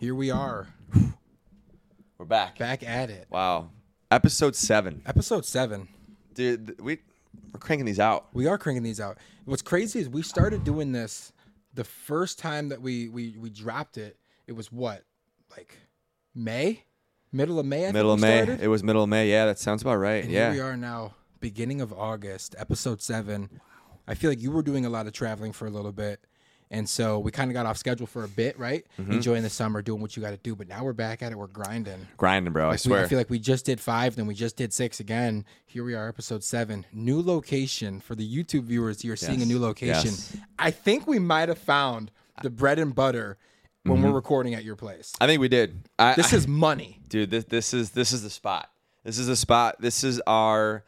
Here we are, We're back. back at it. Wow. Episode seven. Episode seven. Dude, th- we we're cranking these out. We are cranking these out. What's crazy is we started doing this the first time that we we we dropped it. It was what, like May, middle of May. I think Middle of we May. started? It was middle of May. Yeah, that sounds about right. And yeah. here we are now, beginning of August, episode seven. I feel like you were doing a lot of traveling for a little bit. And so we kind of got off schedule for a bit, right? Mm-hmm. Enjoying the summer, doing what you got to do. But now we're back at it. We're grinding. Grinding, bro. I We- swear. I feel like we just did five, then we just did six again. Here we are, episode seven. New location for the YouTube viewers. You're seeing a new location. Yes. I think we might have found the bread and butter when we're recording at your place. I think we did. I, This I- is money. dude. This this is this is the spot. This is the spot. This is our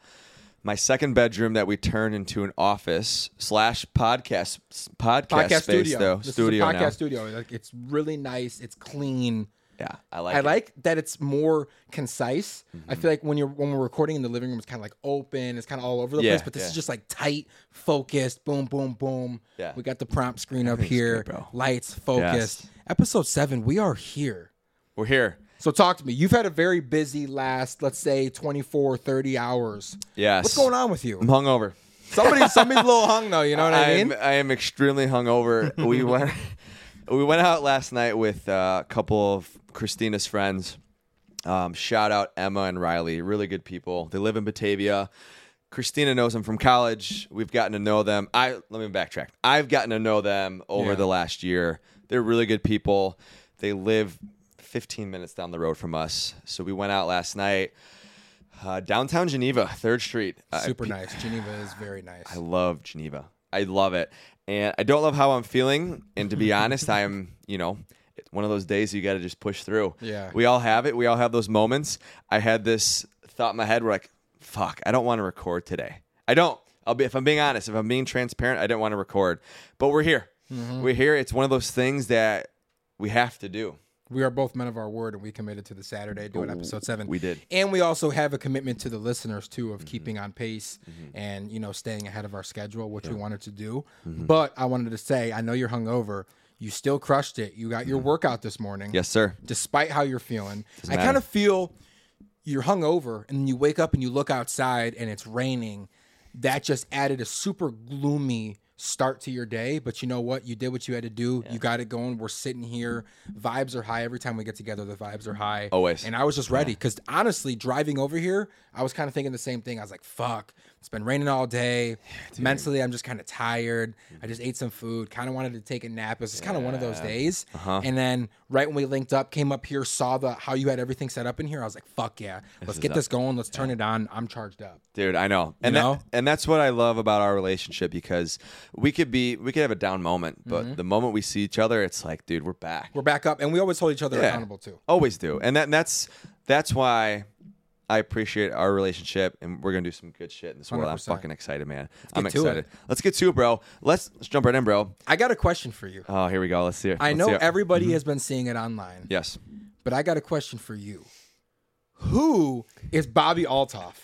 my second bedroom that we turned into an office slash podcast podcast, Podcast space studio. though. This studio is a podcast now. studio. Like it's really nice. It's clean. Yeah, I like. I it. like that it's more concise. Mm-hmm. I feel like when you're when we're recording in the living room, it's kind of like open. It's kind of all over the Yeah, place. But this yeah. is just like tight, focused. Boom, boom, boom. Yeah. We got the prompt screen up here. good. Lights, focused. Episode seven. We are here. We're here. So talk to me. You've had a very busy last, let's say, 24, 30 hours. Yes. What's going on with you? I'm hungover. Somebody, somebody's a little hung though. You know what I, am mean? I am extremely hungover. we went we went out last night with uh, a couple of Christina's friends. Um, shout out Emma and Riley, really good people. They live in Batavia. Christina knows them from college. We've gotten to know them. I let me backtrack. I've gotten to know them over Yeah. the last year. They're really good people. They live 15 minutes down the road from us. So we went out last night. Uh, downtown Geneva, Third Street. Super nice. Geneva is very nice. I love Geneva. I love it. And I don't love how I'm feeling. And to be honest, I'm, you know, one of those days you got to just push through. Yeah. We all have it. We all have those moments. I had this thought in my head where, like, fuck, I don't want to record today. I don't. I'll be, if I'm being honest, if I'm being transparent, I didn't want to record. But we're here. Mm-hmm. We're here. It's one of those things that we have to do. We are both men of our word, and we committed to the Saturday doing episode seven. we did. and we also have a commitment to the listeners too Mm-hmm. of keeping on pace and you know staying ahead of our schedule, which we wanted to do. Mm-hmm. But I wanted to say, I know you're hungover. You still crushed it. You got your workout this morning, Mm-hmm. Yes, sir. despite how you're feeling. I kind of feel you're hungover, and then you wake up and you look outside and it's raining. That just added a super gloomy start to your day. But you know what? You did what you had to do. You got it going. We're sitting here. Vibes are high every time we get together. The vibes are high. Always. And I was just ready because honestly, driving over here, I was kind of thinking the same thing. I was like, fuck, it's been raining all day. Mentally, I'm just kind of tired. I just ate some food, kind of wanted to take a nap. It was just kind of one of those days. Uh-huh. And then right when we linked up, came up here, saw the how you had everything set up in here. I was like, fuck yeah, let's get this going. Let's turn it on. I'm charged up. Dude, I know. And know? that, and that's what I love about our relationship because we could be we could have a down moment, but Mm-hmm. the moment we see each other, it's like, dude, we're back. We're back up, and we always hold each other Yeah. accountable too. Always do. And that and that's that's why I appreciate our relationship and we're gonna do some good shit in this world. I'm 100%. fucking excited, man. I'm get to excited. it. Let's get to it, bro. Let's let's jump right in, bro. I got a question for you. Oh, here we go. Let's see it. I Let's know see it. everybody mm-hmm. has been seeing it online. Yes. But I got a question for you. Who is Bobbi Althoff?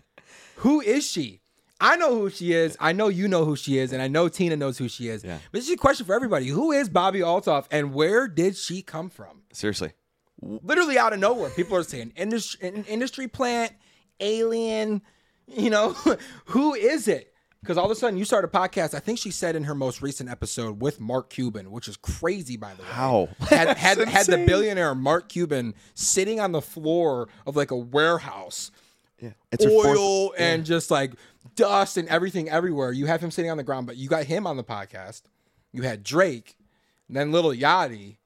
who is she? I know who she is. I know you know who she is, and I know Tina knows who she is. Yeah. But this is a question for everybody. Who is Bobbi Althoff, and where did she come from? Seriously. Literally out of nowhere. People are saying industry, an industry plant, alien. You know, who is it? Because all of a sudden you start a podcast. I think she said in her most recent episode with Mark Cuban, which is crazy, by the way How? had had, had the billionaire Mark Cuban sitting on the floor of like a warehouse, Yeah. It's her fourth- oil and just like dust and everything everywhere. You have him sitting on the ground, but you got him on the podcast. You had Drake, then Lil Yachty,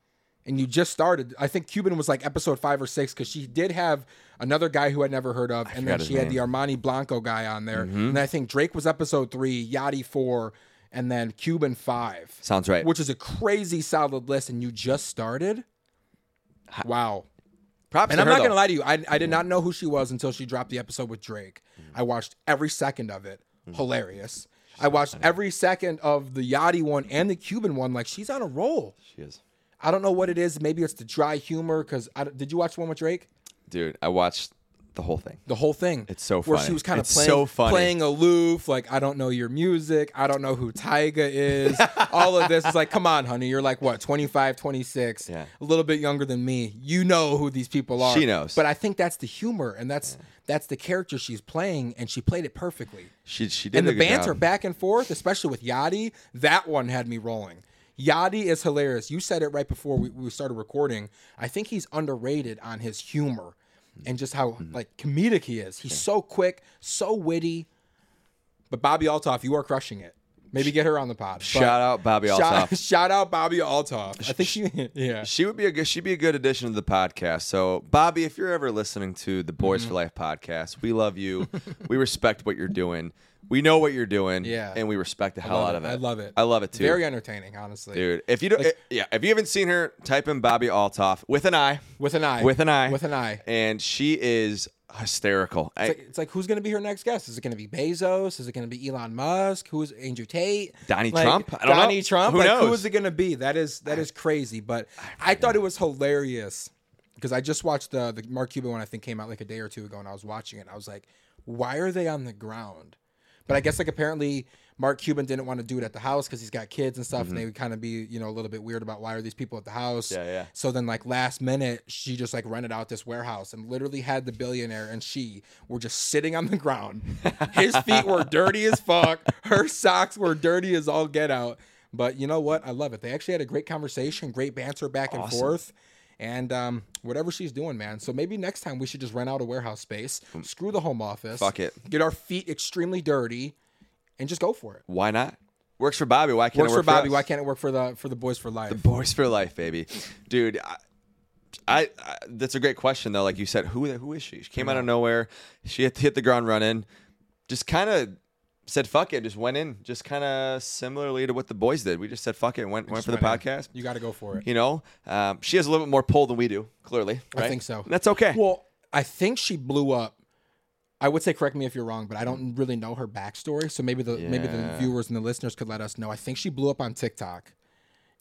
and you just started. I think Cuban was like episode five or six because she did have another guy who I'd never heard of, and then she had the. Mm-hmm. Armani Blanco guy on there. And I think Drake was episode three, Yachty four, and then Cuban five Sounds right. which is a crazy solid list, and you just started. Wow. Props And I'm not though. gonna lie to you, I, I did not know who she was until she dropped the episode with Drake. I watched every second of it. Hilarious. I watched every second of the Yachty one and the Cuban one. Like she's on a roll. She is. I don't know what it is. Maybe it's the dry humor. Because did you watch one with Drake? Dude, I watched the whole thing. the whole thing. It's so Where funny. she was kind of playing, so playing aloof, like I don't know your music, I don't know who Tyga is. All of this is like, come on, honey, you're like what, 25, 26, Yeah. a little bit younger than me. You know who these people are. She knows. But I think that's the humor, and that's that's the character she's playing, and she played it perfectly. She she did And the banter job. back and forth, especially with Yachty, that one had me rolling. Yachty is hilarious. You said it right before we, we started recording. I think he's underrated on his humor and just how Mm-hmm. like comedic he is. He's so quick, so witty. But Bobbi Althoff, you are crushing it. Maybe get her on the pod. Shout out Bobbi shout, Althoff. shout out Bobbi Althoff. I think she, yeah. She would be a good. She'd be a good addition to the podcast. So, Bobbi, if you're ever listening to the Boys Mm-hmm. for Life podcast, we love you. we respect what you're doing. We know what you're doing. Yeah. and we respect the hell out it. of it. I love it. I love it too, Very entertaining, honestly. dude. If you don't, eh, yeah, if you haven't seen her, type in Bobbi Althoff with an I, With an eye. with an I, With an eye. and she is hysterical. I- It's like, it's like who's going to be her next guest? Is it going to be Bezos? Is it going to be Elon Musk? Who's Andrew Tate? Donnie Like, Trump? I don't know. Trump. Who like, knows? is it going to be? That is that is crazy. But I, thought it was hilarious because I just watched the the Mark Cuban one. I think came out like a day or two ago, and I was watching it. I was like, why are they on the ground? But I guess like apparently Mark Cuban didn't want to do it at the house because he's got kids and stuff, and they would kind of be you know a little bit weird about why are these people at the house. Mm-hmm. Yeah, yeah. So then like last minute, she just like rented out this warehouse and literally had the billionaire and she were just sitting on the ground. His feet were dirty as fuck. Her socks were dirty as all get out. But you know what? I love it. They actually had a great conversation, great banter back and Awesome. forth. And um, whatever she's doing, man. So maybe next time we should just rent out a warehouse space, screw the home office, Fuck it. get our feet extremely dirty, and just go for it. why not? Works for Bobbi. Why can't Works it for work Bobbi. us? Why can't it work for the for the boys for life? The boys for life, baby, dude. I, I, I that's a great question though. Like you said, who who is she? She came out of nowhere. She hit, hit the ground running. Just kind of said fuck it. Just went in. Just kind of similarly to what the boys did. We just said fuck it. Went went for the went podcast. You got to go for it. You know, um, she has a little bit more pull than we do. Clearly, I think so. And that's okay. Well, I think she blew up. I would say correct me if you're wrong, but I don't really know her backstory. So maybe the maybe the viewers and the listeners could let us know. I think she blew up on TikTok.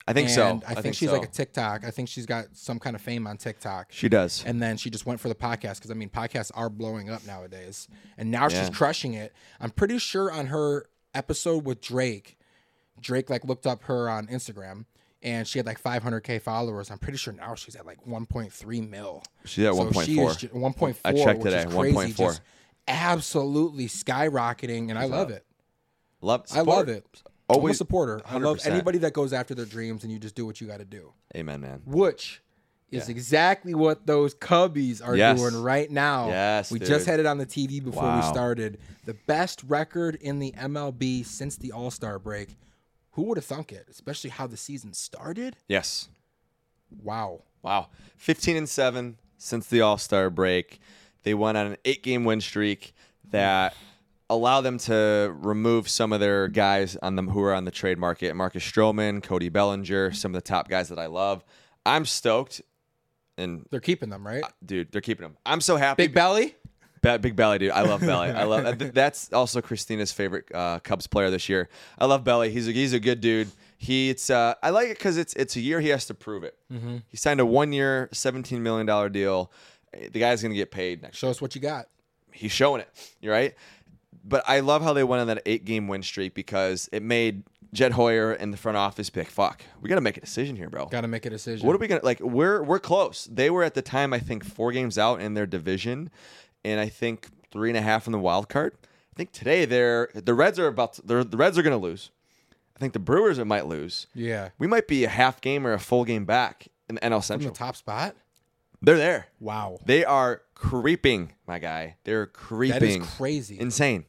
I think and so. I, think, she's so. like a TikTok. I think she's got some kind of fame on TikTok. She does. And then she just went for the podcast because I mean podcasts are blowing up nowadays. And now Yeah. she's crushing it. I'm pretty sure on her episode with Drake, Drake like looked up her on Instagram and she had like 500k followers. I'm pretty sure now she's at like 1.3 mil. She's at So 1.4. she is ju- 1.4. I checked today, crazy, 1.4. just absolutely skyrocketing, and I love it. Love. I love it. I'm a Always supporter. I love 100%. anybody that goes after their dreams, and you just do what you got to do. Amen, man. Which is exactly what those Cubbies are Yes. doing right now. Yes, we dude. just had it on the TV before we Wow. started. The best record in the MLB since the All Star break. Who would have thunk it? Especially how the season started. Yes. Wow. Wow. 15 and 7 since the All Star break. They went on an eight game win streak that allowed them to remove some of their guys on them who are on the trade market. Marcus Stroman, Cody Bellinger, some of the top guys that I love. I'm stoked. And They're keeping them, right? dude, they're keeping them. I'm so happy. Big belly. Be- big belly, dude. I love Belly. I love that's also Christina's favorite uh, Cubs player this year. I love Belly. He's a, he's a good dude. He it's uh, I like it because it's it's a year he has to prove it. Mm-hmm. He signed a one year, seventeen million dollar deal. The guy's gonna get paid next. Show us what you got. He's showing it. You're right. But I love how they went on that eight game win streak because it made Jed Hoyer in the front office pick. Fuck, we got to make a decision here, bro. Got to make a decision. What are we gonna like? We're we're close. They were at the time, I think, four games out in their division, and I think three and a half in the wild card. I think today they're the Reds are about to, the Reds are gonna lose. I think the Brewers might lose. Yeah. We might be a half game or a full game back in the NL From the Central. top spot. They're there. Wow. They are creeping, my guy. They're creeping. That is crazy. Insane.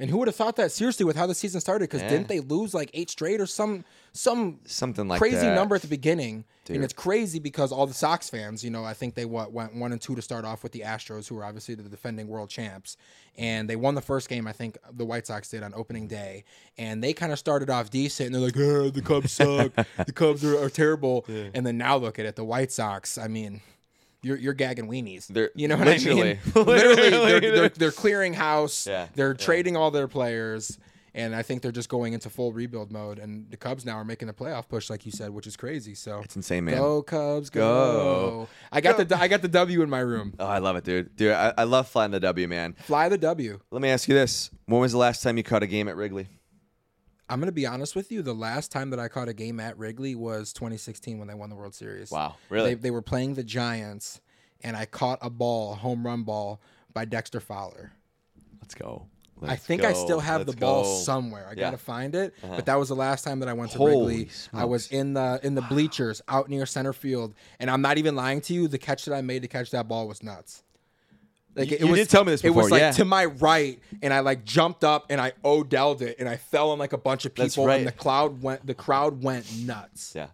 And who would have thought that seriously with how the season started? Because Yeah. didn't they lose like eight straight or some some Something like crazy that. number at the beginning? Dude. And it's crazy because all the Sox fans, you know, I think they what went one and two to start off with the Astros, who are obviously the defending world champs, and they won the first game. I think the White Sox did on opening day, and they kind of started off decent. And they're like, "Ah, the Cubs suck. the Cubs are, are terrible." And then now look at it, the White Sox. I mean. You're, you're gagging weenies. They're- you know what I mean? literally. Literally, they're, they're, they're clearing house. Yeah, They're yeah. trading all their players, and I think they're just going into full rebuild mode. And the Cubs now are making a playoff push, like you said, which is crazy. So It's insane, man. go Cubs, go! Go. I got the I got the W in my room. Oh, I love it, dude. Dude, I, I love flying the W, man. Fly the W. Let me ask you this: When was the last time you caught a game at Wrigley? I'm gonna be honest with you. The last time that I caught a game at Wrigley was 2016 when they won the World Series. Wow, really? They, they were playing the Giants, and I caught a ball, a home run ball by Dexter Fowler. Let's go. I Let's think I still have Let's the ball go. somewhere. I Yeah. Uh-huh. gotta find it. But that was the last time that I went to Holy Wrigley. I was in the in the bleachers out near center field, and I'm not even lying to you. The catch that I made to catch that ball was nuts. Like You- it you was, did tell me this Before. It was like yeah. to my right, and I like jumped up and I Odelled it, and I fell on like a bunch of people, right. and the cloud went. The crowd went nuts. Yeah.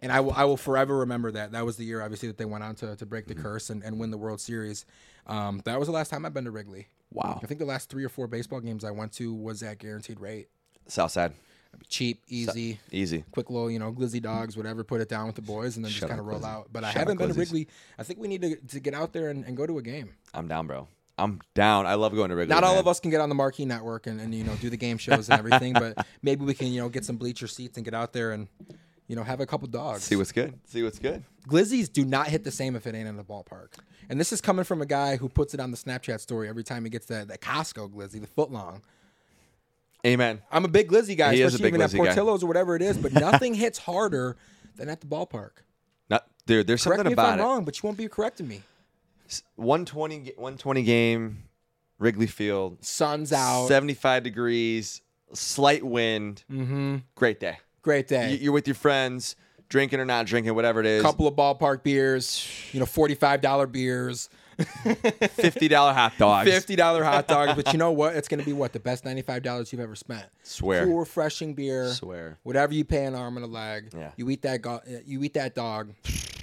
And I will, I will forever remember that. That was the year, obviously, that they went on to, to break the Mm-hmm. curse and, and win the World Series. Um, that was the last time I've been to Wrigley. Wow. I think the last three or four baseball games I went to was at guaranteed rate. Southside. Cheap, easy, Easy. quick little, you know, glizzy dogs, whatever, put it down with the boys and then Shut just kind of roll Glizzy. out. But I Shut up, haven't been to. Wrigley. I think we need to, to get out there and, and go to a game. I'm down, bro. I'm down. I love going to Wrigley. Not all man. of us can get on the Marquee Network and, and you know do the game shows and everything, but maybe we can you know get some bleacher seats and get out there and you know have a couple dogs. See what's good. See what's good. Glizzies do not hit the same if it ain't in the ballpark. And this is coming from a guy who puts it on the Snapchat story every time he gets that, that Costco glizzy, the foot long. Amen. I'm a big glizzy guy, He is a especially big even at guy. Portillo's or whatever it is, but nothing hits harder than at the ballpark. Not, dude, there's Correct something me if about I'm it. wrong, but you won't be correcting me. 120, ga- 120 game, Wrigley Field, Sun's out. 75 degrees, slight wind. Mm-hmm. Great day. Great day. You- You're with your friends, drinking or not drinking, whatever it is. couple of ballpark beers, you know, $45 beers, $50 hot dogs. $50 hot dogs. But you know what? It's going to be what? The best $95 you've ever spent. Swear. Cool, refreshing beer. Swear. Whatever you pay an arm and a leg. Yeah. You eat that go- you eat that dog.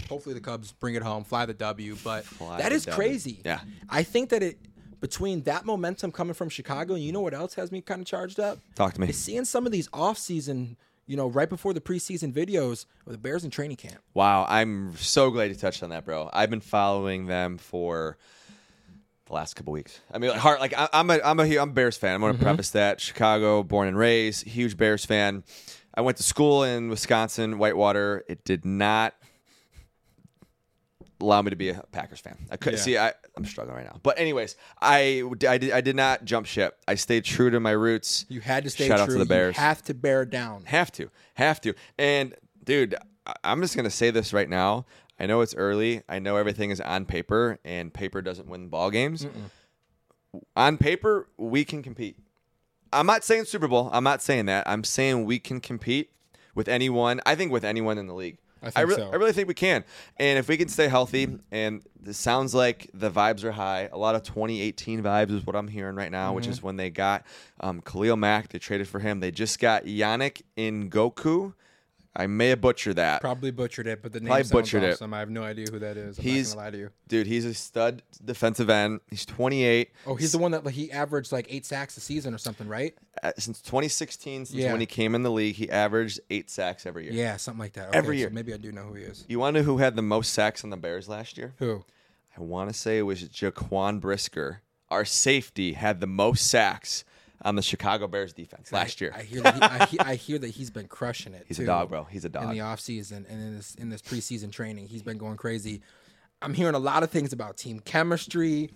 Hopefully the Cubs bring it home, fly the W. But Fly that is W. crazy. Yeah. I think that it between that momentum coming from Chicago, and you know what else has me kind of charged up? Talk to me. Is seeing some of these off-season, you know, right before the preseason videos of the Bears in training camp. Wow, I'm so glad you touched on that, bro. I've been following them for the last couple weeks. I mean, like, heart, like I, I'm a, I'm a, I'm a Bears fan. I'm going to mm-hmm. preface that. Chicago, born and raised, huge Bears fan. I went to school in Wisconsin, Whitewater. It did not allow me to be a Packers fan. I couldn't Yeah. see. I, I'm struggling right now. But anyways, I, I did, I did not jump ship. I stayed true to my roots. You had to stay Shout true. out to the Bears. You have to bear down. Have to, have to. And dude, I'm just gonna say this right now. I know it's early. I know everything is on paper, and paper doesn't win ball games. On paper, we can compete. I'm not saying Super Bowl. I'm not saying that. I'm saying we can compete with anyone. I think with anyone in the league. I think re- so. I really think we can. And if we can stay healthy, and sounds like the vibes are high. A lot of 2018 vibes is what I'm hearing right now, which Mm-hmm. is when they got um, Khalil Mack. They traded for him. They just got Yannick Ngakoue. I may have butchered that. Probably butchered it, but the name Probably sounds butchered it. awesome. I have no idea who that is. I'm He's- not gonna lie to you. Dude, he's a stud defensive end. He's 28. Oh, he's the one that like, he averaged like eight sacks a season or something, right? Uh, since 2016, since Yeah. when he came in the league, he averaged eight sacks every year. Yeah, something like that. Okay, Every so year. maybe I do know who he is. You want to know who had the most sacks on the Bears last year? Who? I want to say it was Jaquan Brisker. Our safety had the most sacks on the Chicago Bears defense last year. I hear that he, I, he, I hear that he's been crushing it. He's too, a dog, bro. He's a dog. In the offseason and in this in this preseason training, he's been going crazy. I'm hearing a lot of things about team chemistry,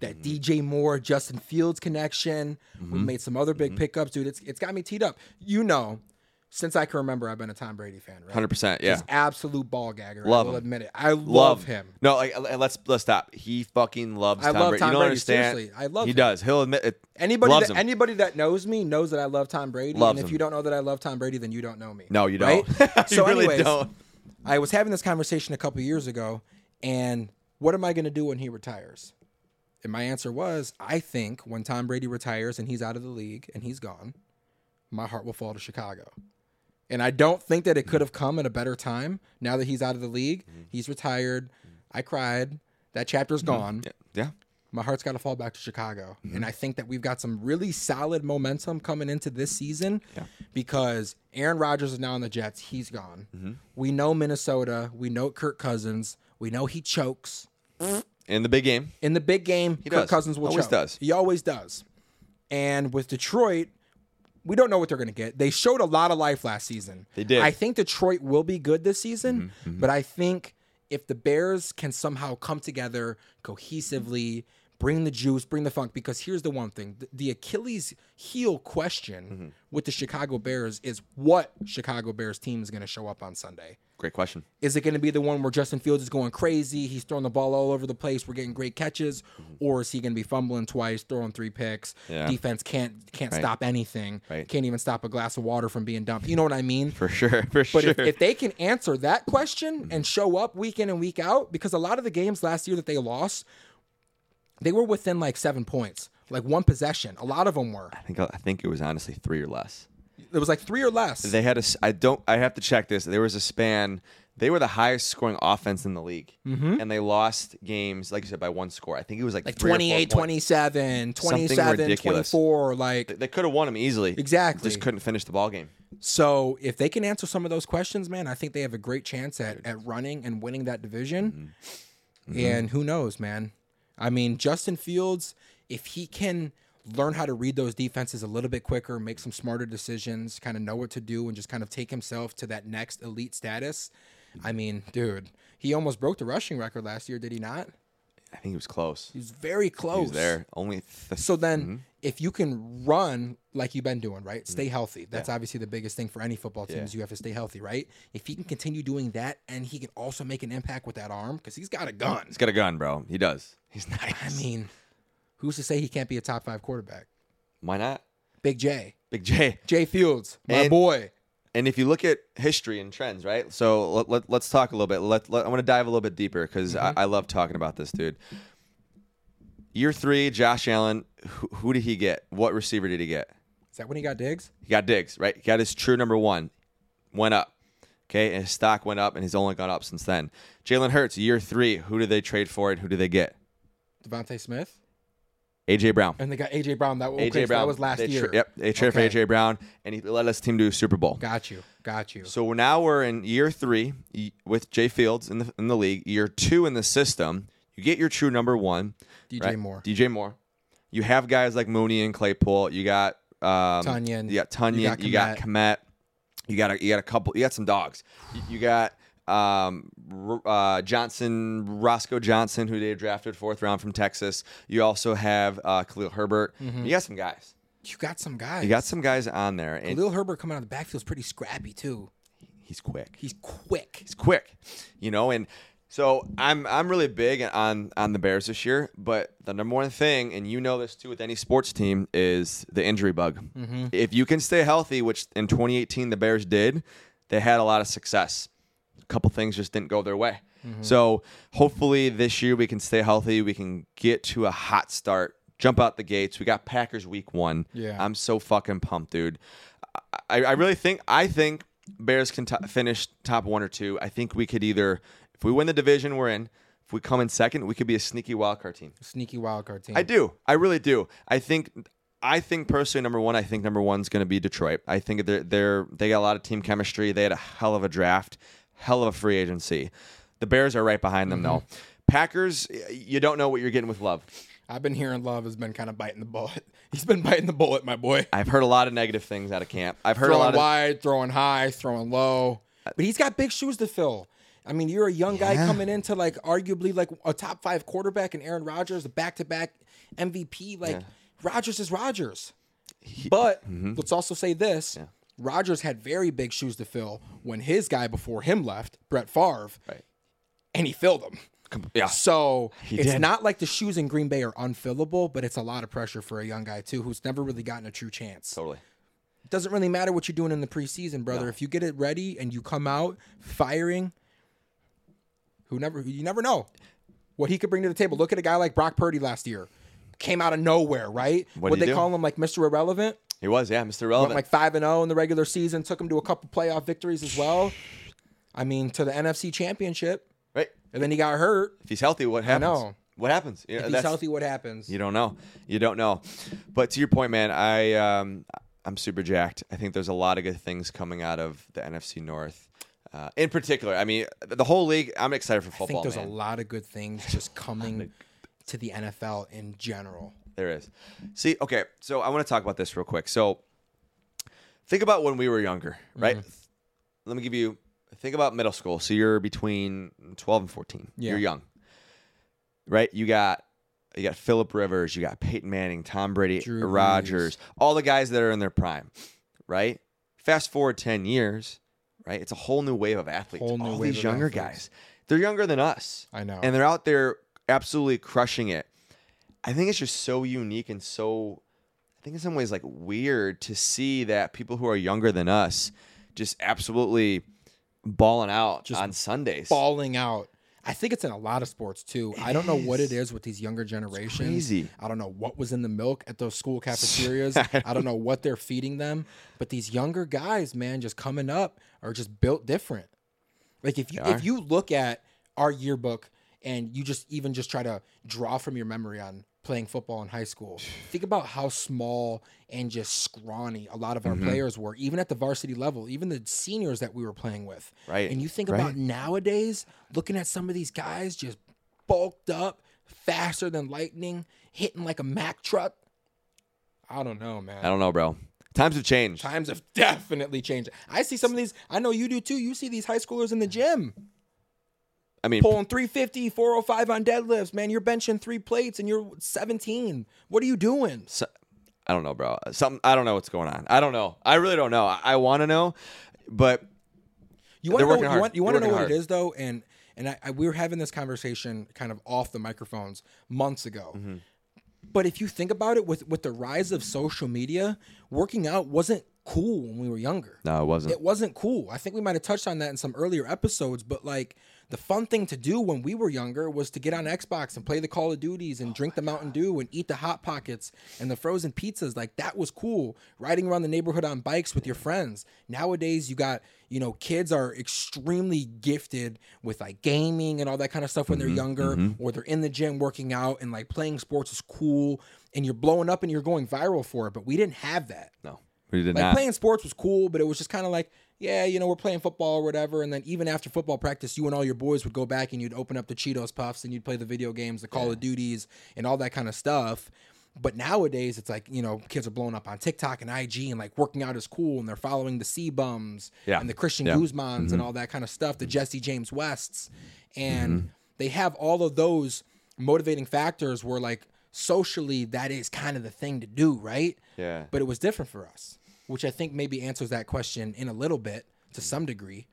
that Mm-hmm. DJ Moore, Justin Fields connection. We made some other Mm-hmm. big pickups, dude. It's it's got me teed up. You know, since I can remember, I've been a Tom Brady fan, right? 100%. Yeah. He's absolute ball gagger. Love I will him. admit it. I love, him. No, like let's let's stop. He fucking loves I Tom love Brady. Tom you don't Brady, understand. seriously. I love He him. does. He'll admit it. Anybody that, him. anybody that knows me knows that I love Tom Brady. Loves and if him. you don't know that I love Tom Brady, then you don't know me. No, you don't. you so really anyways, don't. I was having this conversation a couple years ago, and what am I going to do when he retires? And my answer was, I think when Tom Brady retires and he's out of the league and he's gone, my heart will fall to Chicago. And I don't think that it could have come at a better time now that he's out of the league. He's retired. I cried. That chapter's mm-hmm. gone. Yeah. yeah. My heart's got to fall back to Chicago. Mm-hmm. And I think that we've got some really solid momentum coming into this season Yeah. because Aaron Rodgers is now on the Jets. He's gone. Mm-hmm. We know Minnesota. We know Kirk Cousins. We know he chokes. In the big game. In the big game, Kirk does. Cousins will Always choke. does. He always does. And with Detroit, we don't know what they're going to get. They showed a lot of life last season. They did. I think Detroit will be good this season, mm-hmm, mm-hmm. but I think if the Bears can somehow come together cohesively, bring the juice, bring the funk, because here's the one thing the, Achilles heel question mm-hmm. with the Chicago Bears is what Chicago Bears team is going to show up on Sunday? Great question. Is it going to be the one where Justin Fields is going crazy? He's throwing the ball all over the place. We're getting great catches, mm-hmm. or is he going to be fumbling twice, throwing three picks? Yeah. Defense can't can't Right. stop anything. Right. Can't even stop a glass of water from being dumped. You know what I mean? For sure. For But sure. if, if they can answer that question mm-hmm. and show up week in and week out, because a lot of the games last year that they lost, they were within like seven points, like one possession. A lot of them were. I think I think it was honestly three or less. It was like three or less. They had a. I don't. I have to check this. There was a span. They were the highest scoring offense in the league, mm-hmm. and they lost games, like you said, by one score. I think it was like, like three or four 28, points. 27, 27, 24. Like, They could have won them easily. Exactly. Just couldn't finish the ball game. So if they can answer some of those questions, man, I think they have a great chance at, at running and winning that division. Mm-hmm. Mm-hmm. And who knows, man? I mean, Justin Fields, if he can learn how to read those defenses a little bit quicker, make some smarter decisions, kind of know what to do, and just kind of take himself to that next elite status. I mean, dude, he almost broke the rushing record last year, did he not? I think he was close. He was very close. He was there. Only. Th- So then, mm-hmm. if you can run like you've been doing, right? Stay mm-hmm. healthy. That's obviously the biggest thing for any football team Yeah. is you have to stay healthy, right? If he can continue doing that, and he can also make an impact with that arm because he's got a gun. he's got a gun, bro. He does. He's nice. I mean, who's to say he can't be a top five quarterback? why not? Big J, Big J. Jay Fields, my And- boy. And if you look at history and trends, right? So let, let, us talk a little bit. Let, let, I want to dive a little bit deeper because Mm-hmm. I, I love talking about this, dude. Year three, Josh Allen. Who, who did he get? What receiver did he get? Is that when he got Diggs? He got Diggs, right? He got his true number one. Went up. Okay. And his stock went up and he's only gone up since then. Jalen Hurts, year three. Who did they trade for and who did they get? DeVonta Smith, AJ Brown. and they got AJ Brown. That okay, AJ so Brown. that was last They tra- year. yep. They traded Okay. for AJ Brown and he led his team to a Super Bowl. Got you, got you. So now we're in year three with Jay Fields in the in the league. Year two in the system. You get your true number one, DJ right? Moore. DJ Moore. You have guys like Mooney and Claypool. You got um, Tonyan. You got Tonyan. You got You got Kmet. You got a, you got a couple. You got some dogs. You, you got um, uh, Johnson, Roschon Johnson, who they drafted fourth round from Texas. You also have uh, Khalil Herbert. You got some guys. You got some guys. You got some guys on there, and Khalil Herbert coming out of the backfield is pretty scrappy too. he's quick. He's quick. He's quick, you know, and so I'm I'm really big on on the Bears this year. But the number one thing, and you know this too with any sports team, is the injury bug. If you can stay healthy, which in 2018 the Bears did, they had a lot of success. Couple things just didn't go their way. Mm-hmm. So hopefully this year we can stay healthy. We can get to a hot start. Jump out the gates. We got Packers week one. Yeah. I'm so fucking pumped, dude. I, I really think I think Bears can t- finish top one or two. I think we could either, if we win the division we're in, if we come in second, we could be a sneaky wild card team. Sneaky wild card team. I do. I really do. I think. I think personally, number one, I think number one's going to be Detroit. I think they're they're they got a lot of team chemistry. They had a hell of a draft, hell of a free agency. The Bears are right behind them though. Packers, you don't know what you're getting with Love. I've been hearing Love has been kind of biting the bullet. He's been biting the bullet, my boy. I've heard a lot of negative things out of camp. I've heard a throwing lot of wide, throwing high, throwing low. But he's got big shoes to fill. I mean, you're a young guy coming into like arguably like a top five quarterback and Aaron Rodgers, a back to back MVP. Like Rodgers is Rodgers. But Mm-hmm. let's also say this. Rodgers had very big shoes to fill when his guy before him left, Brett Favre, Right. and he filled them. yeah. So it's did. not like the shoes in Green Bay are unfillable, but it's a lot of pressure for a young guy too, who's never really gotten a true chance. Totally. It doesn't really matter what you're doing in the preseason, brother. If you get it ready and you come out firing, who never you never know what he could bring to the table. Look at a guy like Brock Purdy last year. Came out of nowhere, right? Would they do? call him like Mr. Irrelevant? He was, yeah, Mr. Relevant. Went like five and zero in the regular season. Took him to a couple playoff victories as well. I mean, to the NFC Championship, right. and then he got hurt. If he's healthy, what happens? know. What happens? If he's healthy, what happens? You don't know. You don't know. But to your point, man, I um, I'm super jacked. I think there's a lot of good things coming out of the NFC North. Uh, in particular, I mean, the whole league. I'm excited for football. I think there's man. a lot of good things just coming to the NFL in general. There is. See, okay, so I want to talk about this real quick. So, think about when we were younger, right? Mm-hmm. Let me give you think about middle school. So you're between 12 and 14. Yeah. You're young. Right? You got you got Philip Rivers, you got Peyton Manning, Tom Brady, Drew Rogers, all the guys that are in their prime, right? Fast forward 10 years, right? It's a whole new wave of athletes. Whole new all wave these younger athletes. guys. They're younger than us. I know. And they're out there absolutely crushing it. I think it's just so unique and so I think in some ways like weird to see that people who are younger than us just absolutely balling out Just on Sundays. Balling out. I think it's in a lot of sports too. I don't know what it is with these younger generations. crazy. I don't know what was in the milk at those school cafeterias. I don't know what they're feeding them. But these younger guys, man, just coming up are just built different. Like if you if you look at our yearbook and you just even just try to draw from your memory on playing football in high school, think about how small and just scrawny a lot of our Mm-hmm. players were, even at the varsity level, even the seniors that we were playing with. Right, And you think right. about nowadays, looking at some of these guys just bulked up, faster than lightning, hitting like a Mack truck. I don't know, man. I don't know, bro. Times have changed. Times have definitely changed. I see some of these. I know you do too. You see these high schoolers in the gym I mean, pulling 350, 405 on deadlifts. Man, you're benching three plates and you're 17. What are you doing? so- I don't know, bro. Something I don't know what's going on. I don't know. I really don't know. I, I want to know, but You want to know? You want, you want to know what it hard. is though, and and I, I, we were having this conversation kind of off the microphones months ago. Mm-hmm. But if you think about it, with with the rise of social media, working out wasn't cool when we were younger. no, it wasn't. It wasn't cool. I think we might have touched on that in some earlier episodes, but like the fun thing to do when we were younger was to get on Xbox and play the Call of Duties and oh drink the Mountain Dew and eat the Hot Pockets and the frozen pizzas. Like that was cool. Riding around the neighborhood on bikes with your friends. Nowadays, you got, you know, kids are extremely gifted with like gaming and all that kind of stuff when they're mm-hmm, younger, mm-hmm. or they're in the gym working out and like playing sports is cool and you're blowing up and you're going viral for it. But we didn't have that. no, we did Like not. playing sports was cool, but it was just kind of like, yeah, you know, we're playing football or whatever. And then even after football practice, you and all your boys would go back and you'd open up the Cheetos Puffs and you'd play the video games, the Call of Duties, and all that kind of stuff. But nowadays, it's like, you know, kids are blowing up on TikTok and IG and like working out is cool and they're following the C Bums Yeah. and the Christian Yeah. Guzmans and mm-hmm. all that kind of stuff, the mm-hmm. Jesse James Wests. And mm-hmm. they have all of those motivating factors where, like, socially, that is kind of the thing to do, right? yeah. but it was different for us, which I think maybe answers that question in a little bit to some degree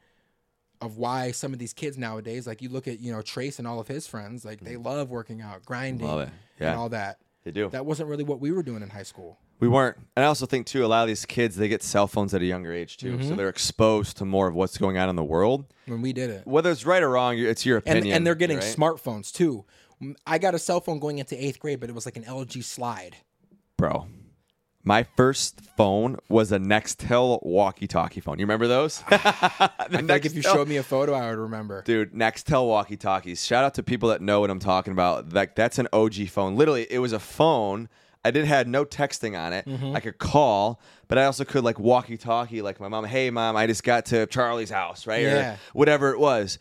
of why some of these kids nowadays, like you look at, you know, Trace and all of his friends, like they love working out, grinding, Love it. and all that. They do. That wasn't really what we were doing in high school. We weren't. And I also think too, a lot of these kids they get cell phones at a younger age too, Mm-hmm. so they're exposed to more of what's going on in the world. When we did it. Whether it's right or wrong, it's your And, opinion. and they're getting right? smartphones too. M- I got a cell phone going into eighth grade, but it was like an LG slide. bro. My first phone was a Nextel walkie-talkie phone. You remember those? I feel like if you showed me a photo, I would remember. Dude, Nextel walkie-talkies. Shout out to people that know what I'm talking about. Like that's an OG phone. Literally, it was a phone. I did had no texting on it. Mm-hmm. I could call, but I also could like walkie-talkie, like my mom. Hey, mom, I just got to Charlie's house, right? Yeah. Or whatever it was.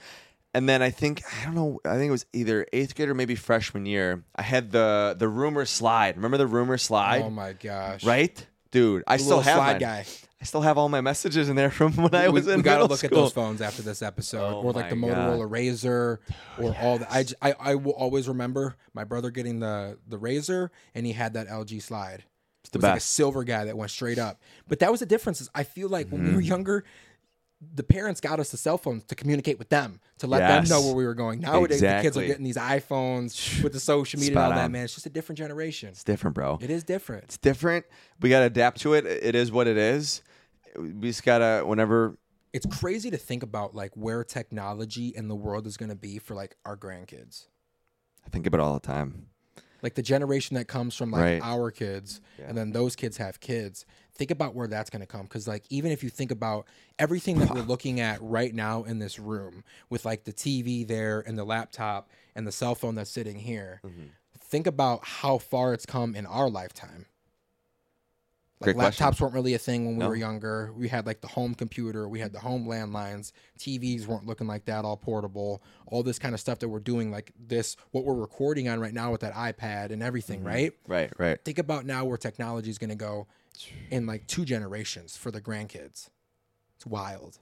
And then I think I don't know. I think it was either eighth grade or maybe freshman year. I had the the rumor slide. Remember the rumor slide? Oh my gosh. right, dude? I The still have slide mine. guy. I still have all my messages in there from when I we, was in we gotta look school. at those phones after this episode, Oh or like the Motorola God. Razr, or all the I I will always remember my brother getting the the Razr, and he had that LG slide. It's the it was like a silver guy that went straight up. But that was the difference. Is I feel like when we Mm-hmm. were younger. The parents got us the cell phones to communicate with them, to let Yes. them know where we were going. Nowadays, the kids are getting these iPhones with the social media Spot and all that, man. It's just a different generation. It's different, bro. It is different. It's different. We got to adapt to it. It is what it is. We just got to, whenever, It's crazy to think about like where technology and the world is going to be for like our grandkids. I think about it all the time. like the generation that comes from like Right. our kids and then those kids have kids think about where that's going to come because like even if you think about everything that we're looking at right now in this room with like the tv there and the laptop and the cell phone that's sitting here Mm-hmm. think about how far it's come in our lifetime Great laptops question. weren't really a thing when we No. were younger. We had like the home computer, we had the home landlines. TVs weren't looking like that, all portable. All this kind of stuff that we're doing, like this, what we're recording on right now with that iPad and everything, Mm-hmm. right? Right, right. Think about now where technology is going to go in like two generations for the grandkids. It's wild.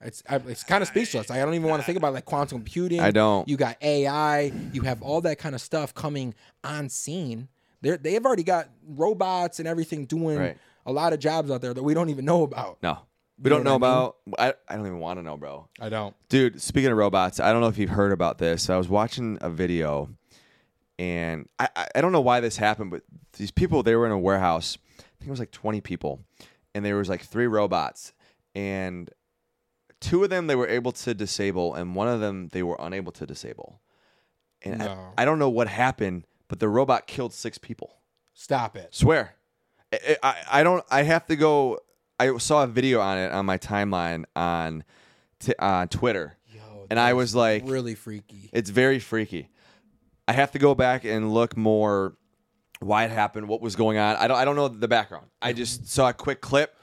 It's I- it's kind of speechless. I don't even want to think about like quantum computing. I don't. You got AI. You have all that kind of stuff coming on scene. They they have already got robots and everything doing Right. a lot of jobs out there that we don't even know about. No. We know don't know what I mean? about I, I don't even want to know, bro. I don't. Dude, speaking of robots, I don't know if you've heard about this. I was watching a video and I, I, don't know why this happened, but these people they were in a warehouse. I think it was like 20 people. And there was like three robots. And two of them they were able to disable, and one of them they were unable to disable. And No. I, I don't know what happened, but the robot killed six people. Stop it. Swear. I, I, I don't. I have to go. I saw a video on it on my timeline on t- on Twitter, Yo, and I was like, really freaky. it's very freaky. I have to go back and look more why it happened, what was going on. I don't. I don't know the background. I mm-hmm. just saw a quick clip.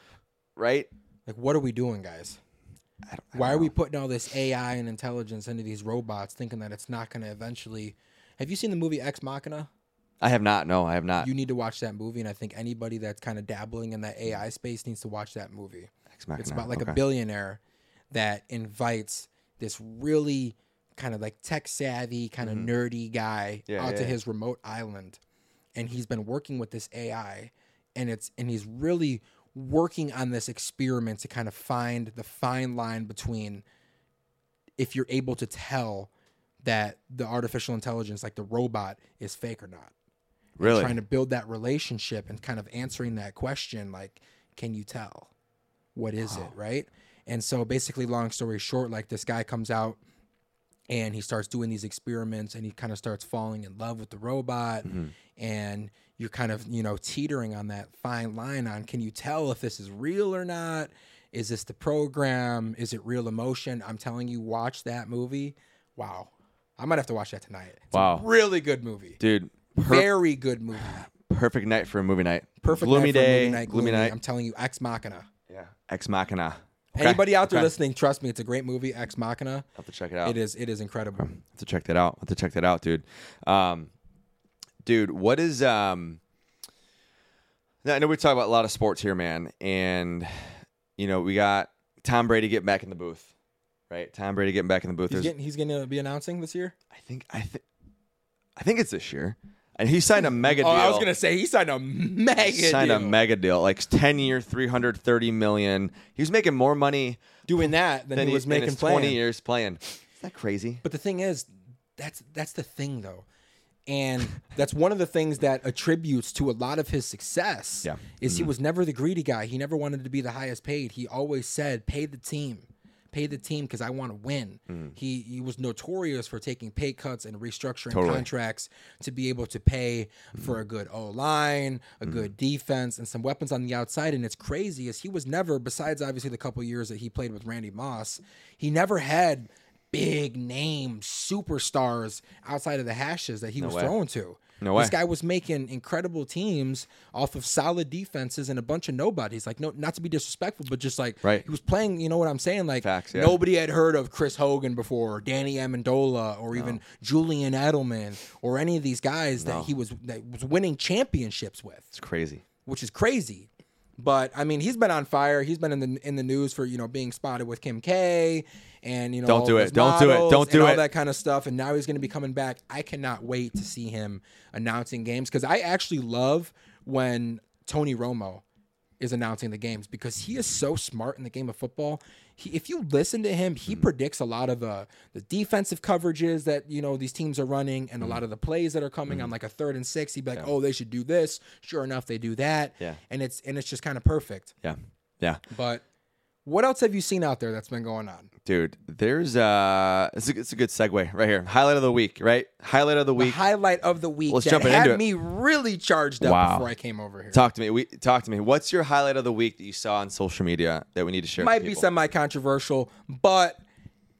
Right. Like, what are we doing, guys? I don't, I Why don't are we putting all this AI and intelligence into these robots, thinking that it's not going to eventually? Have you seen the movie Ex Machina? I have not. No, I have not. You need to watch that movie, and I think anybody that's kind of dabbling in that AI space needs to watch that movie. Ex Machina, It's about like okay. a billionaire that invites this really kind of like tech savvy, kind of nerdy guy Mm-hmm. Yeah, out yeah, to yeah. his remote island, and he's been working with this AI, and it's and he's really working on this experiment to kind of find the fine line between if you're able to tell that the artificial intelligence, like the robot, is fake or not Really. trying to build that relationship and kind of answering that question like can you tell what is it right and so basically long story short like this guy comes out and he starts doing these experiments and he kind of starts falling in love with the robot Mm-hmm. and you're kind of you know teetering on that fine line on can you tell if this is real or not is this the program is it real emotion i'm telling you watch that movie wow i might have to watch that tonight it's Wow. a really good movie Dude. Per- very good movie. perfect night for a movie night. Perfect gloomy night for day. movie night, gloomy, gloomy. night. I'm telling you, Ex Machina. yeah. Ex Machina. Okay, Anybody out there okay. listening, trust me, it's a great movie. Ex Machina. I'll have to check it out. It is. It is incredible. have to check that out. have to check that out, dude. Um, dude, what is um? I know we talk about a lot of sports here, man, and you know we got Tom Brady getting back in the booth, right? Tom Brady getting back in the booth. He's There's, getting. He's going to be announcing this year. I think, I think, I think it's this year, and he signed a oh, mega Oh, deal. I was going to say he signed a mega. Deal. He signed deal. a mega deal, like ten year, three hundred thirty million. He was making more money doing that than, than he was making playing. twenty years playing. Is that crazy? But the thing is, that's that's the thing though. And that's one of the things that attributes to a lot of his success. Yeah. Is he mm-hmm. was never the greedy guy. He never wanted to be the highest paid. He always said, pay the team. Pay the team because I want to win. Mm. He he was notorious for taking pay cuts and restructuring Totally. contracts to be able to pay for a good O line, a good mm-hmm. defense, and some weapons on the outside. And it's crazy as he was never, besides obviously the couple years that he played with Randy Moss, he never had big name superstars outside of the hashes that he was way. throwing to. No This guy was making incredible teams off of solid defenses and a bunch of nobodies. Like, no, not to be disrespectful, but just like Right. he was playing. You know what I'm saying? Like, Facts, yeah. nobody had heard of Chris Hogan before, or Danny Amendola, or even Julian Edelman, or any of these guys that he was that was winning championships with It's crazy. which is crazy. But I mean, he's been on fire. He's been in the in the news for you know being spotted with Kim K, and you know Don't do it. Don't do it. Don't do and all it. that kind of stuff. And now he's going to be coming back. I cannot wait to see him announcing games because I actually love when Tony Romo is announcing the games because he is so smart in the game of football. He, if you listen to him, Mm. he predicts a lot of the the defensive coverages that you know these teams are running, and a Mm. lot of the plays that are coming on like a third and six. He'd be like, "Oh, they should do this." Sure enough, they do that. Yeah. and it's and it's just kind of perfect. Yeah. Yeah. But what else have you seen out there that's been going on? Dude, there's uh it's a, it's a good segue right here. Highlight of the week, right? Highlight of the The week. highlight of the week Let's jump had into it. me really charged up Wow. before I came over here. Talk to me. We talk to me. What's your highlight of the week that you saw on social media that we need to share? Might be semi controversial, but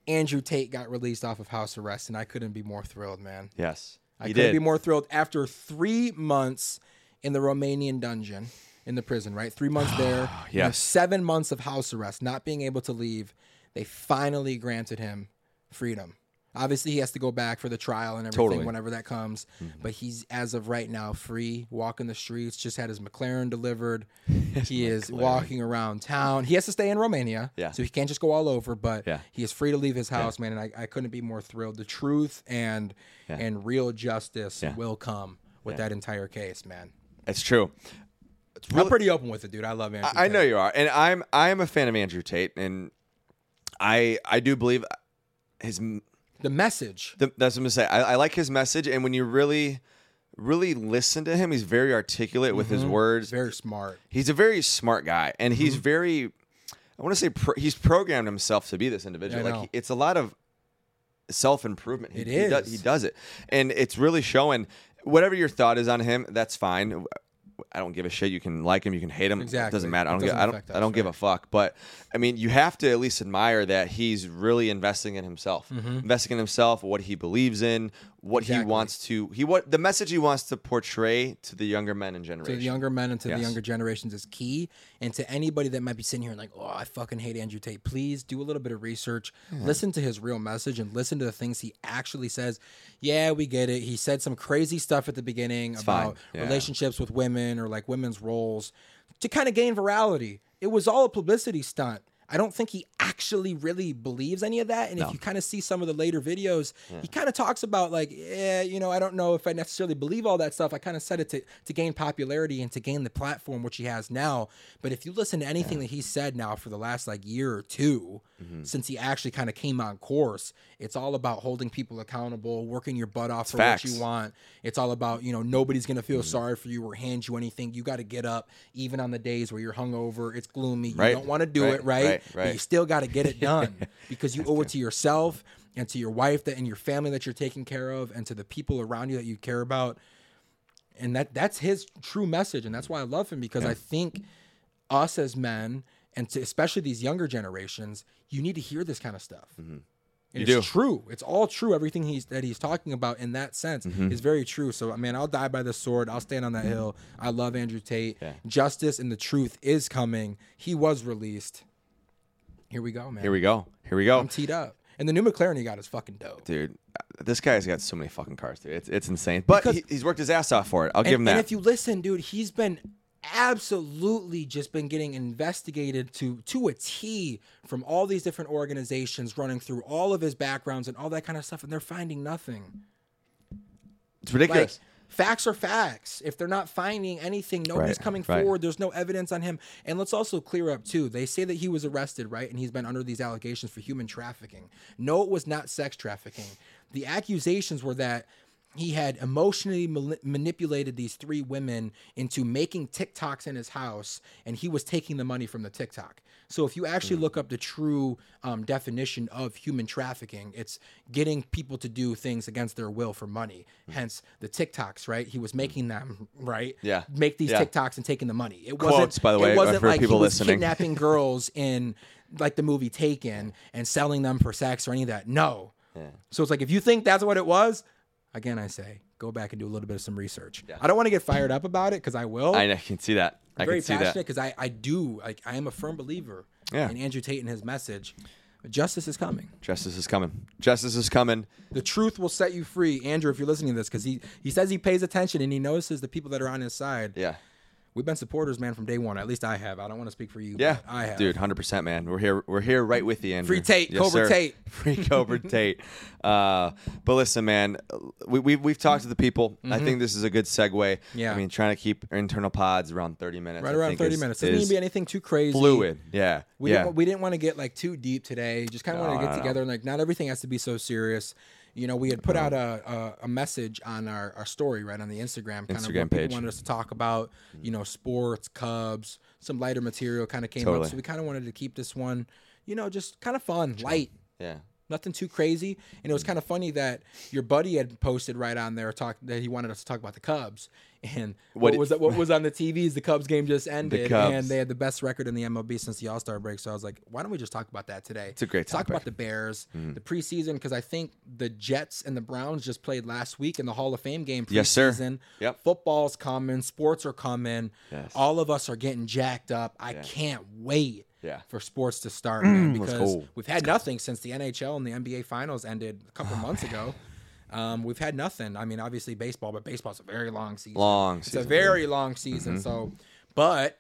Andrew Tate got released off of house arrest, and I couldn't be more thrilled, man. Yes. I couldn't did. be more thrilled after three months in the Romanian dungeon in the prison, right? Three months there. you know, Yes. seven months of house arrest, not being able to leave. They finally granted him freedom. Obviously, he has to go back for the trial and everything Totally. Mm-hmm. whenever that comes. But he's, as of right now, free, walking the streets, just had his McLaren delivered. he is walking around town. He has to stay in Romania. Yeah. So he can't just go all over, but Yeah. he is free to leave his house, man. And I, I couldn't be more thrilled. The truth and Yeah. and real justice Yeah. will come with Yeah. that entire case, man. It's true. It's I'm pretty open with it, dude. I love Andrew. I, I know you are, and I'm I am a fan of Andrew Tate, and I I do believe his the message. the, that's what I'm gonna say. I, I like his message, and when you really really listen to him, he's very articulate with his words. Very smart. He's a very smart guy, and he's Mm-hmm. very. I want to say pro, he's programmed himself to be this individual. Like he, it's a lot of self improvement. It he does, he does it, and it's really showing. Whatever your thought is on him, that's fine. I don't give a shit. You can like him, you can hate him. It doesn't matter. I don't. Doesn't I don't. affect I don't give a fuck. But I mean, you have to at least admire that he's really investing in himself, mm-hmm. investing in himself, what he believes in, what he Mm-hmm. Wants to. He what the message he wants to portray to the younger men and generations. to the younger men and to Yes. the younger generations is key. And to anybody that might be sitting here and like, oh, I fucking hate Andrew Tate, please do a little bit of research, listen to his real message, and listen to the things he actually says. Yeah, we get it. He said some crazy stuff at the beginning fine. about Yeah. relationships with women or like women's roles to kind of gain virality. It was all a publicity stunt. I don't think he actually really believes any of that. And if you kind of see some of the later videos, he kind of talks about like, yeah, you know, I don't know if I necessarily believe all that stuff. I kind of said it to, to gain popularity and to gain the platform which he has now. But if you listen to anything that he's said now for the last like year or 2 Mm-hmm. since he actually kind of came on course, it's all about holding people accountable, working your butt off for facts. what you want. It's all about, you know, nobody's going to Mm-hmm. feel sorry for you or hand you anything. You got to get up even on the days where you're hungover, it's gloomy, you Right. don't want to do Right, it, right? right, But right. you still got to get it done because you owe it to yourself and to your wife that and your family that you're taking care of and to the people around you that you care about. And that that's his true message and that's why I love him because I think us as men and to, especially these younger generations, you need to hear this kind of stuff. And You it's do. true. It's all true. Everything he's that he's talking about in that sense Mm-hmm. is very true. So I mean, I'll die by the sword. I'll stand on that hill. I love Andrew Tate. Yeah. Justice and the truth is coming. He was released. Here we go, man. Here we go. Here we go. I'm teed up. And the new McLaren he got is fucking dope. dude. This guy's got so many fucking cars, dude. It's it's insane. But Because- he, he's worked his ass off for it. I'll And, give him that. and if you listen, dude, he's been absolutely just been getting investigated to to a T from all these different organizations running through all of his backgrounds and all that kind of stuff and they're finding nothing. it's Like ridiculous. Facts are facts. If they're not finding anything, nobody's Right, coming right. forward. There's no evidence on him. And let's also clear up too. They say that he was arrested, right? And he's been under these allegations for human trafficking. No, it was not sex trafficking. The accusations were that he had emotionally manipulated these three women into making TikToks in his house, and he was taking the money from the TikTok. So if you actually hmm. look up the true um, definition of human trafficking, it's getting people to do things against their will for money. Hmm. Hence the TikToks, right? He was hmm. making them right. Yeah. Make these Yeah. TikToks and taking the money. It Quotes, wasn't. by the way, it wasn't for like people he was listening. kidnapping girls in like the movie Taken and selling them for sex or any of that. No. So it's like if you think that's what it was, again, I say go back and do a little bit of some research. I don't want to get fired up about it because I will. I, I can see that. i'm very can see passionate because I, I do like I am a firm believer Yeah. in Andrew Tate and his message. Justice is coming. Justice is coming. Justice is coming. The truth will set you free, Andrew. If you're listening to this, because he he says he pays attention and he notices the people that are on his side. Yeah. We've been supporters, man, from day one. At least I have. I don't want to speak for you. Yeah, but I have. dude, hundred percent, man. We're here. We're here right with you, Andrew. Free Tate, Yes, Cobra sir. Tate. free Cobra Tate. Uh, but listen, man, we, we we've talked to the people. I think this is a good segue. Mm-hmm. Yeah. I mean, trying to keep internal pods around thirty minutes. Right I around 30 is- minutes. Doesn't need to be anything too crazy. fluid. Yeah, We yeah. didn't we didn't want to get like too deep today. Just kind of want to get no, no. together and like not everything has to be so serious. You know, we had put out a, a, a message on our, our story right on the Instagram, kind of Instagram people page. wanted us to talk about. You know, sports, Cubs, some lighter material kind of came up. So we kind of wanted to keep this one, you know, just kind of fun, light. yeah. Nothing too crazy. And it was kind of funny that your buddy had posted right on there talk that he wanted us to talk about the Cubs. And what, What- was what was on the TVs? The Cubs game just ended, and they had the best record in the MLB since the All Star break. So I was like, why don't we just talk about that today? It's a great Talk topic. Mm-hmm. about the Bears, the preseason, because I think the Jets and the Browns just played last week in the Hall of Fame game. Preseason. Yes, sir. Yep. Football's coming, sports are coming. Yes. All of us are getting jacked up. I Yeah. can't wait Yeah. for sports to start, man, because go. we've had nothing since the NHL and the NBA finals ended a couple months ago. Um, we've had nothing. I mean, obviously baseball, but baseball's a very long season. Long season. It's a very long season. So, but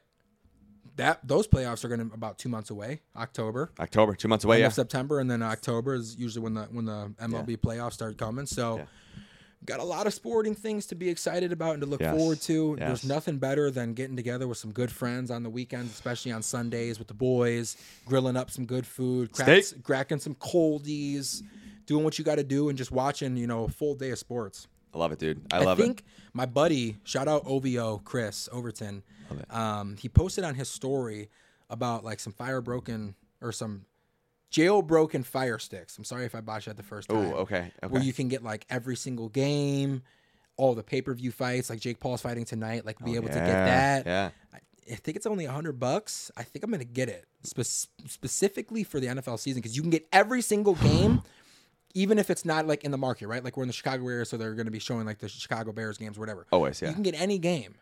that those playoffs are going to about two months away, October, October, two months away. end Yeah. September, and then October is usually when the when the MLB playoffs start coming. So. Yeah. Got a lot of sporting things to be excited about and to look Yes. forward to. Yes. There's nothing better than getting together with some good friends on the weekends, especially on Sundays with the boys, grilling up some good food, cracking some coldies, doing what you got to do, and just watching, you know, a full day of sports. I love it, dude. I I love it. I think my buddy, shout out OVO Chris Overton, um, he posted on his story about like some fire broken or some jailbroken fire sticks. I'm sorry if I botched that the first time. Oh, okay. Okay. Where you can get like every single game, all the pay per view fights, like Jake Paul's fighting tonight, like be able to get Oh, that. Yeah. I think it's only a hundred bucks. I think I'm gonna get it spe- specifically for the NFL season because you can get every single game, even if it's not like in the market, right? Like we're in the Chicago area, so they're gonna be showing like the Chicago Bears games, or whatever. Always, yeah. You can get any game.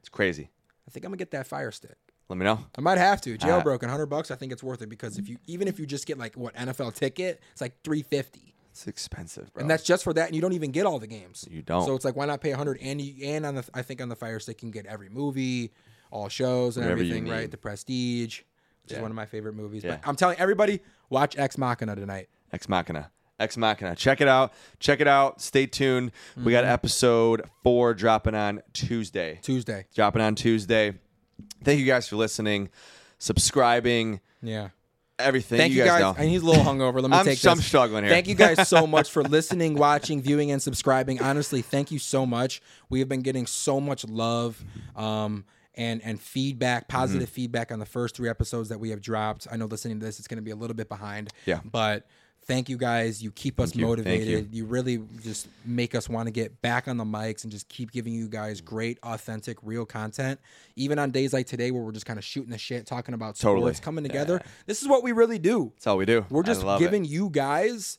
It's crazy. I think I'm gonna get that Fire Stick. Let me know. I might have to jailbroken, hundred bucks. I think it's worth it because if you even if you just get like what NFL ticket, it's like three fifty. It's expensive, bro. and that's just for that, and you don't even get all the games. You don't. So it's like, why not pay a hundred? And you, and on the, I think on the Fire Stick, you can get every movie, all shows, and Whatever everything. Right. The Prestige, which is one of my favorite movies. Yeah. But I'm telling everybody, watch Ex Machina tonight. Ex Machina. Ex Machina. Check it out. Check it out. Stay tuned. We Mm-hmm. got episode four dropping on Tuesday. Tuesday. Dropping on Tuesday. Thank you guys for listening, subscribing, Yeah. everything. Thank you, guys. know. And he's a little hungover. Let me I'm- take I'm struggling here. Thank you guys so much for listening, watching, viewing, and subscribing. Honestly, thank you so much. We have been getting so much love. Um, and, and feedback, positive Mm-hmm. feedback on the first three episodes that we have dropped. I know listening to this, it's going to be a little bit behind. Yeah. But thank you guys. You keep us you. Motivated. you. really just make us want to get back on the mics and just keep giving you guys great, authentic, real content. Even on days like today where we're just kind of shooting the shit, talking about sports, Totally. coming together. This is what we really do. That's all we do. We're just love it. giving you guys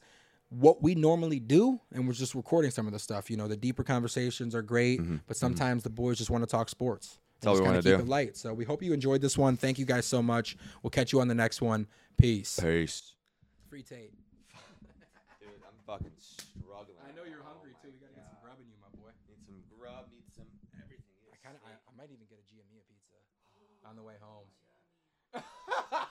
what we normally do, and we're just recording some of the stuff. You know, the deeper conversations are great, but sometimes the boys just want to talk sports. Mm-hmm. all we kinda keep do. it light. So we hope you enjoyed this one. Thank you guys so much. We'll catch you on the next one. Peace. Peace. Free Tate fucking struggling. I know you're oh hungry too. We gotta God. get some grub in you, my boy. Need some grub. Need some everything. I kind of. I, I, might even get a Giamia pizza on the way home. Oh